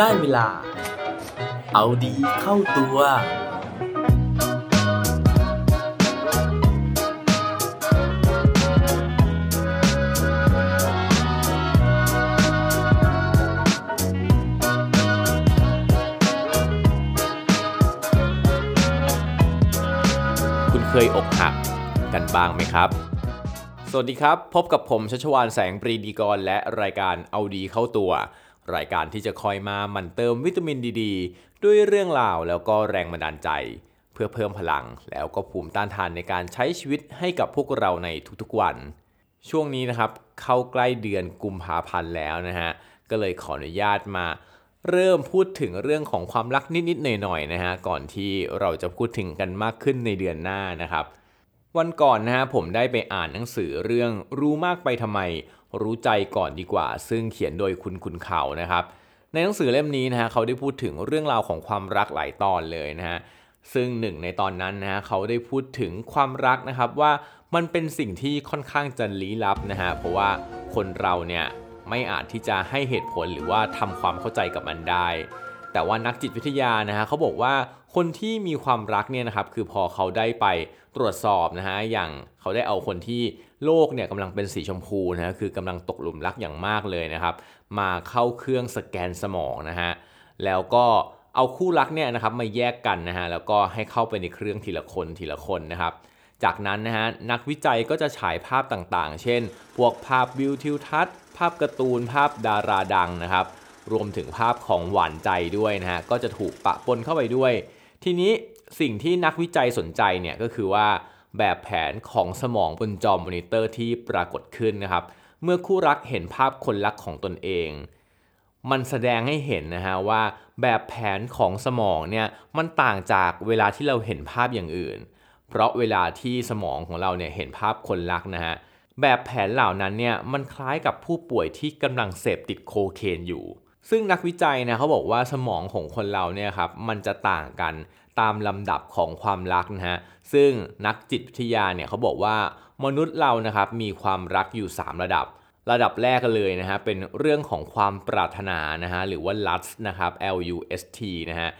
ได้เวลา เอาดีเข้าตัว คุณเคยอกหักกันบ้างไหมครับสวัสดีครับ พบกับผมชัชวานแสงปรีดีกรและรายการเอาดีเข้าตัว รายการที่จะคอยมาหมั่นเติมวิตามินดีดด้วยเรื่องราวแล้วก็แรงบันดาลใจ เพื่อเพิ่มพลังแล้วก็ภูมิต้านทานในการใช้ชีวิตให้กับพวกเราในทุกๆวัน ช่วงนี้นะครับเข้าใกล้เดือนกุมภาพันธ์แล้วนะฮะก็เลยขออนุญาตมาเริ่มพูดถึงเรื่องของความรักนิดๆหน่อยๆนะฮะก่อนที่เราจะพูดถึงกันมากขึ้นในเดือนหน้านะครับ วันก่อนนะฮะผมได้ไปอ่านหนังสือเรื่องรู้มากไปทำไม รู้ใจก่อนดีกว่า ซึ่งเขียนโดยคุณคุณเขานะครับ ในหนังสือเล่มนี้นะฮะเขาได้พูดถึงเรื่องราวของความรักหลายตอนเลยนะฮะซึ่งหนึ่งในตอนนั้นนะฮะเขาได้พูดถึงความรักนะครับว่ามันเป็นสิ่งที่ค่อนข้างจะลี้ลับนะฮะเพราะว่าคนเราเนี่ยไม่อาจที่จะให้เหตุผลหรือว่าทำความเข้าใจกับมันได้ แต่ว่านักจิตวิทยานะฮะเขาบอกว่า คนที่มีความรักเนี่ยนะครับคือพอเขาได้ไปตรวจสอบนะฮะอย่างเขาได้เอาคนที่โลกเนี่ยกำลังเป็นสีชมพูนะฮะคือกำลังตกหลุมรักอย่างมากเลยนะครับ มาเข้าเครื่องสแกนสมองนะฮะแล้วก็เอาคู่รักเนี่ยนะครับมาแยกกันนะฮะแล้วก็ให้เข้าไปในเครื่องทีละคนทีละคนนะครับ จากนั้นนะฮะนักวิจัยก็จะฉายภาพต่างๆ เช่น พวกภาพวิวทิวทัศน์ ภาพการ์ตูนภาพดาราดังนะครับ รวมถึงภาพของหวานใจด้วยนะฮะก็จะถูกปะปนเข้าไปด้วย ทีนี้สิ่งที่นักวิจัยสนใจเนี่ยก็คือว่าแบบแผนของสมองบนจอมอนิเตอร์ที่ปรากฏขึ้นนะครับ เมื่อคู่รักเห็นภาพคนรักของตนเอง มันแสดงให้เห็นนะฮะว่าแบบแผนของสมองเนี่ยมันต่างจากเวลาที่เราเห็นภาพอย่างอื่น เพราะเวลาที่สมองของเราเนี่ยเห็นภาพคนรักนะฮะแบบแผนเหล่านั้นเนี่ยมันคล้ายกับผู้ป่วยที่กำลังเสพติดโคเคนอยู่ ซึ่งนักวิจัยนะเขาบอกว่าสมองของคนเราเนี่ยครับมันจะต่างกันตามลำดับของความรักนะฮะซึ่งนักจิตวิทยาเนี่ยเขาบอกว่ามนุษย์เรานะครับมีความรักอยู่ 3 ระดับ ระดับแรกกันเลยนะฮะเป็นเรื่องของความปรารถนานะฮะหรือว่า lust นะครับ L U S T นะฮะ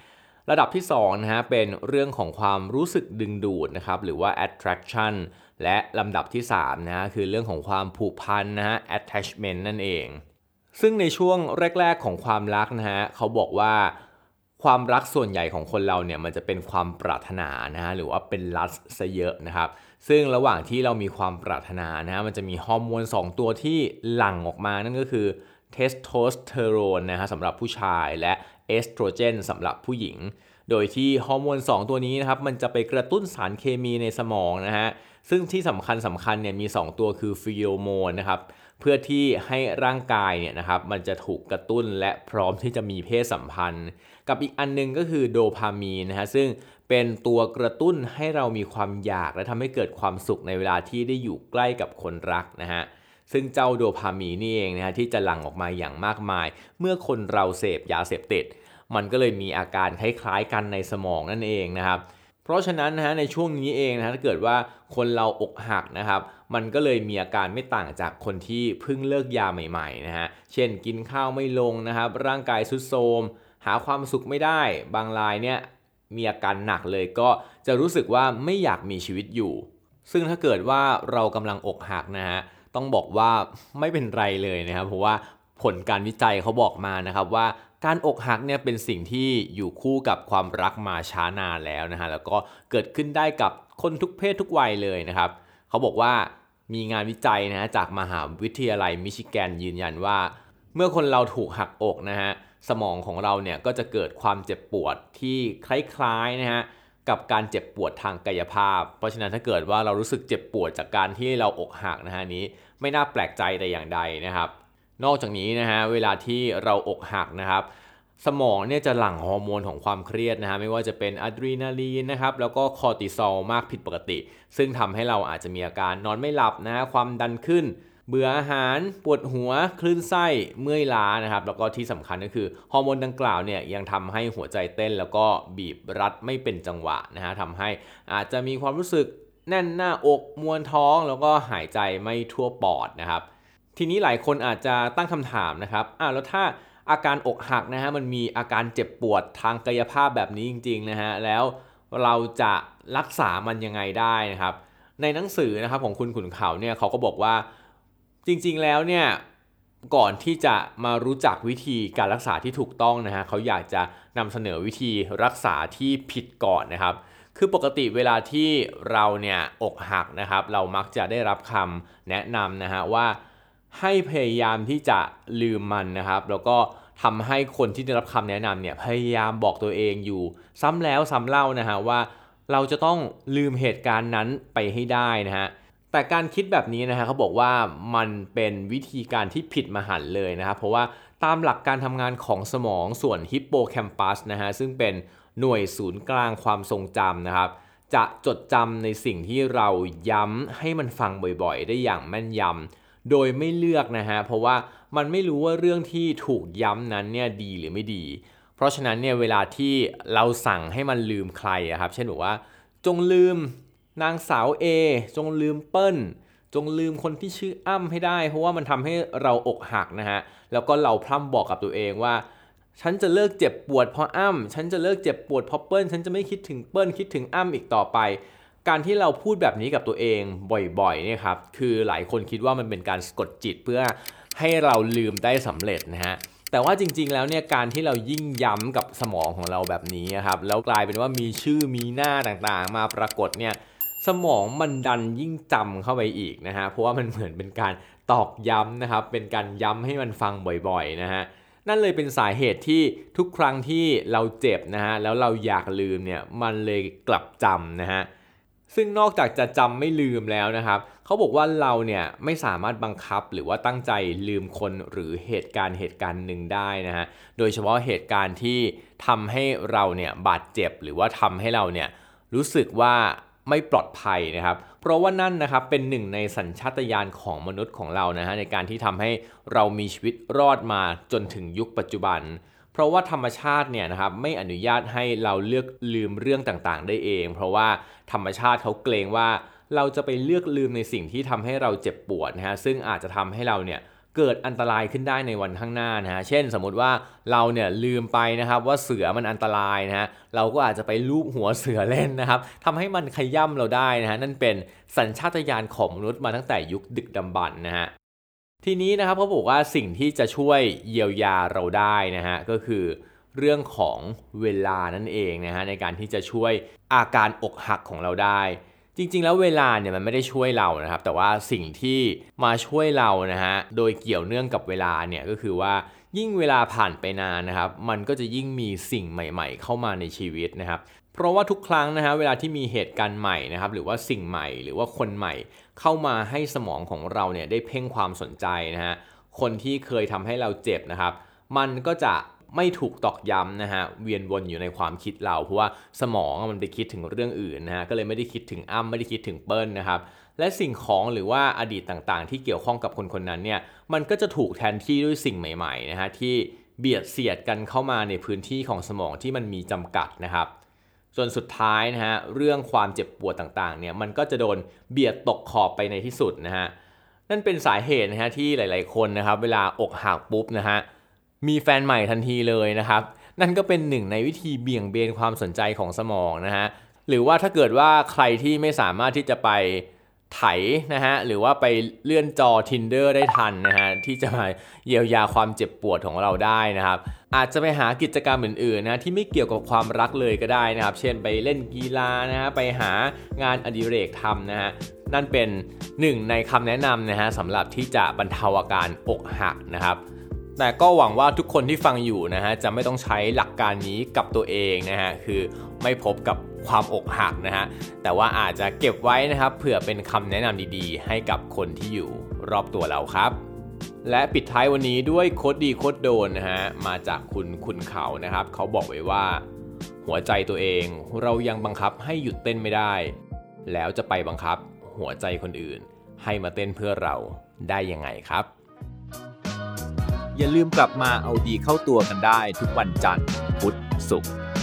ระดับที่2นะฮะเป็นเรื่องของความรู้สึกดึงดูดนะครับหรือว่า attraction และลำดับที่3นะฮะคือเรื่องของความผูกพันนะฮะ attachment นั่นเอง ซึ่งในช่วงแรก ๆ ของความรักนะฮะเขาบอกว่าความรักส่วนใหญ่ของคนเราเนี่ยมันจะเป็นความปรารถนานะฮะหรือว่าเป็น lust ซะเยอะนะครับ ซึ่งระหว่างที่เรามีความปรารถนานะฮะมันจะมีฮอร์โมน2 ตัวที่หลั่งออกมานั่นก็คือเทสโทสเตอโรนนะฮะสำหรับผู้ชายและเอสโตรเจนสำหรับผู้หญิง โดยที่ฮอร์โมน 2 ตัวนี้นะครับมันจะไปกระตุ้นสารเคมีในสมองนะฮะซึ่งที่สำคัญสำคัญเนี่ยมี 2 ตัวคือฟีโรโมนนะครับเพื่อที่ให้ร่างกายเนี่ยนะครับมันจะถูกกระตุ้นและพร้อมที่จะมีเพศสัมพันธ์ กับอีกอันนึงก็คือโดพามีนนะฮะซึ่งเป็นตัวกระตุ้นให้เรามีความอยากและทำให้เกิดความสุขในเวลาที่ได้อยู่ใกล้กับคนรักนะฮะซึ่งเจ้าโดพามีนนี่เองนะฮะที่จะหลั่งออกมาอย่างมากมาย เมื่อคนเราเสพยาเสพติด มันก็เลยมีอาการคล้ายๆกันในสมองนั่นเองนะครับ เพราะฉะนั้นนะฮะในช่วงนี้เองนะถ้าเกิดว่าคนเราอกหักนะครับ มันก็เลยมีอาการไม่ต่างจากคนที่เพิ่งเลิกยาใหม่ๆนะฮะเช่นกินข้าวไม่ลงนะครับ ร่างกายสุดโทมหาความสุขไม่ได้ บางรายเนี่ยมีอาการหนักเลยก็จะรู้สึกว่าไม่อยากมีชีวิตอยู่ ซึ่งถ้าเกิดว่าเรากำลังอกหักนะฮะต้องบอกว่าไม่เป็นไรเลยนะครับเพราะว่าผลการวิจัยเขาบอกมานะครับว่า การอกหักเนี่ยเป็นสิ่งที่อยู่คู่กับความรักมาช้านานแล้วนะฮะแล้วก็เกิดขึ้นได้กับคนทุกเพศทุกวัยเลยนะครับ เขาบอกว่ามีงานวิจัยนะฮะจากมหาวิทยาลัยมิชิแกนยืนยันว่า เมื่อคนเราถูกหักอกนะฮะสมองของเราเนี่ยก็จะเกิดความเจ็บปวดที่คล้ายๆนะฮะกับการเจ็บปวดทางกายภาพ เพราะฉะนั้นถ้าเกิดว่าเรารู้สึกเจ็บปวดจากการที่เราอกหักนะฮะนี้ ไม่น่าแปลกใจแต่อย่างใดนะครับ นอกจากนี้นะฮะเวลาที่เราอกหักนะครับ สมองเนี่ยจะหลั่งฮอร์โมนของความเครียดนะฮะไม่ว่าจะเป็นอะดรีนาลีนนะครับแล้วก็คอร์ติซอลมากผิดปกติ ซึ่งทำให้เราอาจจะมีอาการนอนไม่หลับนะฮะความดันขึ้น เบื่ออาหารปวดหัวคลื่นไส้เมื่อยล้านะครับแล้วก็ที่สำคัญก็คือฮอร์โมนดังกล่าวเนี่ยยังทำให้หัวใจเต้น แล้วก็บีบรัดไม่เป็นจังหวะนะฮะทำให้อาจจะมีความรู้สึกแน่นหน้าอกมวนท้องแล้วก็หายใจไม่ทั่วปอดนะครับ ทีนี้หลายคนอาจจะตั้งคำถามนะครับอ้าวแล้วถ้าอาการอกหักนะฮะมันมีอาการเจ็บปวดทางกายภาพแบบนี้จริงๆนะฮะแล้วเราจะรักษามันยังไงได้นะครับ ในหนังสือนะครับของคุณขุนเขาเนี่ยเขาก็บอกว่าจริงๆแล้วเนี่ยก่อนที่จะมารู้จักวิธีการรักษาที่ถูกต้องนะฮะเขาอยากจะนำเสนอวิธีรักษาที่ผิดก่อนนะครับ คือปกติเวลาที่เราเนี่ยอกหักนะครับ เรามักจะได้รับคำแนะนำนะฮะว่า ให้พยายามที่จะลืมมันนะครับ แล้วก็ทำให้คนที่ได้รับคำแนะนำเนี่ยพยายามบอกตัวเองอยู่ ซ้ำแล้วซ้ำเล่านะฮะว่า เราจะต้องลืมเหตุการณ์นั้นไปให้ได้นะฮะแต่การคิดแบบนี้นะฮะเขาบอกว่ามันเป็นวิธีการที่ผิดมหันเลยนะครับเพราะว่าตามหลักการทำงานของสมองส่วนฮิปโปแคมปัสนะฮะซึ่งเป็นหน่วยศูนย์กลางความทรงจำนะครับ จะจดจำในสิ่งที่เราย้ำให้มันฟังบ่อยๆ ได้อย่างแม่นยำ โดยไม่เลือกนะฮะเพราะว่ามันไม่รู้ว่าเรื่องที่ถูกย้ำนั้นเนี่ยดีหรือไม่ดี เพราะฉะนั้นเนี่ยเวลาที่เราสั่งให้มันลืมใครอะครับ เช่นบอกว่า จงลืมนางสาว A จงลืมเปิ้ล จงลืมคนที่ชื่ออ้ำให้ได้ เพราะว่ามันทำให้เราอกหักนะฮะแล้วก็เราพร่ำบอกกับตัวเองว่า ฉันจะเลิกเจ็บปวดเพราะอ้ำฉันจะเลิกเจ็บปวดเพราะเปิ้ล ฉันจะไม่คิดถึงเปิ้ลคิดถึงอ้ำอีกต่อไป การที่เราพูดแบบนี้กับตัวเองบ่อยๆเนี่ยครับคือหลายคนคิดว่ามันเป็นการสะกดจิตเพื่อให้เราลืมได้สำเร็จนะฮะแต่ว่าจริงๆ แล้วเนี่ยการที่เรายิ่งย้ำกับสมองของเราแบบนี้ครับแล้วกลายเป็นว่ามีชื่อมีหน้าต่างๆ มาปรากฏเนี่ยสมองมันดันยิ่งจำเข้าไปอีกนะฮะเพราะว่ามันเหมือนเป็นการตอกย้ำนะครับเป็นการย้ำให้มันฟังบ่อยๆนะฮะนั่นเลยเป็นสาเหตุที่ทุกครั้งที่เราเจ็บนะฮะแล้วเราอยากลืมเนี่ยมันเลยกลับจำนะฮะ ซึ่งนอกจากจะจำไม่ลืมแล้วนะครับ เขาบอกว่าเราเนี่ยไม่สามารถบังคับหรือว่าตั้งใจลืมคนหรือเหตุการณ์เหตุการณ์หนึ่งได้นะฮะ โดยเฉพาะเหตุการณ์ที่ทำให้เราเนี่ยบาดเจ็บหรือว่าทำให้เราเนี่ยรู้สึกว่าไม่ปลอดภัยนะครับ เพราะว่านั่นนะครับเป็นหนึ่งในสัญชาตญาณของมนุษย์ของเรานะฮะในการที่ทำให้เรามีชีวิตรอดมาจนถึงยุคปัจจุบัน เพราะว่าธรรมชาติเนี่ยนะครับไม่อนุญาตให้เราเลือกลืมเรื่องต่างๆ ได้เอง เพราะว่าธรรมชาติเขาเกรงว่าเราจะไปเลือกลืมในสิ่งที่ทำให้เราเจ็บปวดนะฮะซึ่งอาจจะทำให้เราเนี่ยเกิดอันตรายขึ้นได้ในวันข้างหน้านะฮะ เช่นสมมติว่าเราเนี่ยลืมไปนะครับว่าเสือมันอันตรายนะฮะ เราก็อาจจะไปลูบหัวเสือเล่นนะครับทำให้มันขย่ำเราได้นะฮะ นั่นเป็นสัญชาตญาณของมนุษย์มาตั้งแต่ยุคดึกดำบรรพ์นะฮะ ทีนี้นะครับเขาบอกว่าสิ่งที่จะช่วยเยียวยาเราได้นะฮะก็คือเรื่องของเวลานั่นเองนะฮะในการที่จะช่วยอาการอกหักของเราได้ จริงๆ แล้วเวลาเนี่ยมันไม่ได้ช่วยเรานะครับ แต่ว่าสิ่งที่มาช่วยเรานะฮะโดยเกี่ยวเนื่องกับเวลาเนี่ยก็คือว่ายิ่งเวลาผ่านไปนานนะครับ มันก็จะยิ่งมีสิ่งใหม่ ๆ เข้ามาในชีวิตนะครับ เพราะว่าทุกครั้งนะฮะเวลาที่มีเหตุการณ์ใหม่นะครับหรือว่าสิ่งใหม่หรือว่าคนใหม่ เข้ามาให้สมองของเราเนี่ยได้เพ่งความสนใจนะฮะคนที่เคยทำให้เราเจ็บนะครับ มันก็จะไม่ถูกตอกย้ำนะฮะเวียนวนอยู่ในความคิดเราเพราะว่าสมองมันไปคิดถึงเรื่องอื่นนะฮะก็เลยไม่ได้คิดถึงอ้ำไม่ได้คิดถึงเปิ้ลนะครับและสิ่งของหรือว่าอดีตต่างๆ ที่เกี่ยวข้องกับคนคนนั้นเนี่ยมันก็จะถูกแทนที่ด้วยสิ่งใหม่ๆนะฮะที่เบียดเสียดกันเข้ามาในพื้นที่ของสมองที่มันมีจำกัดนะครับ ส่วนสุดท้ายนะฮะเรื่องความเจ็บปวดต่างๆเนี่ยมันก็จะโดนเบียดตกขอบไปในที่สุดนะฮะนั่นเป็นสาเหตุนะฮะที่หลาย ๆ คนนะครับ เวลาอกหักปุ๊บนะฮะมีแฟนใหม่ทันทีเลยนะครับ นั่นก็เป็นหนึ่งในวิธีเบี่ยงเบนความสนใจของสมองนะฮะหรือว่าถ้าเกิดว่าใครที่ไม่สามารถที่จะไป ไถนะฮะหรือว่าไปเลื่อนจอ Tinder ได้ทันนะฮะที่จะมาเยียวยาความเจ็บปวดของเราได้นะครับ อาจจะไปหากิจกรรมอื่นๆนะที่ไม่เกี่ยวกับความรักเลยก็ได้นะครับ เช่นไปเล่นกีฬานะฮะไปหางานอดิเรกทำนะฮะนั่นเป็นหนึ่งในคำแนะนำนะฮะสำหรับที่จะบรรเทาอาการอกหักนะครับแต่ก็หวังว่าทุกคนที่ฟังอยู่นะฮะจะไม่ต้องใช้หลักการนี้กับตัวเองนะฮะคือไม่พบกับ ความอกหักนะฮะแต่ว่าอาจจะเก็บไว้นะครับเผื่อเป็นคำแนะนำดีๆ ให้กับคนที่อยู่รอบตัวเราครับและปิดท้ายวันนี้ด้วยโคดดีโคดโดนนะฮะมาจากคุณคุณเขานะครับ เขาบอกไว้ว่า หัวใจตัวเองเรายังบังคับให้หยุดเต้นไม่ได้ แล้วจะไปบังคับหัวใจคนอื่น ให้มาเต้นเพื่อเราได้ยังไงครับ อย่าลืมกลับมาเอาดีเข้าตัวกันได้ทุกวันจันทร์พุธศุกร์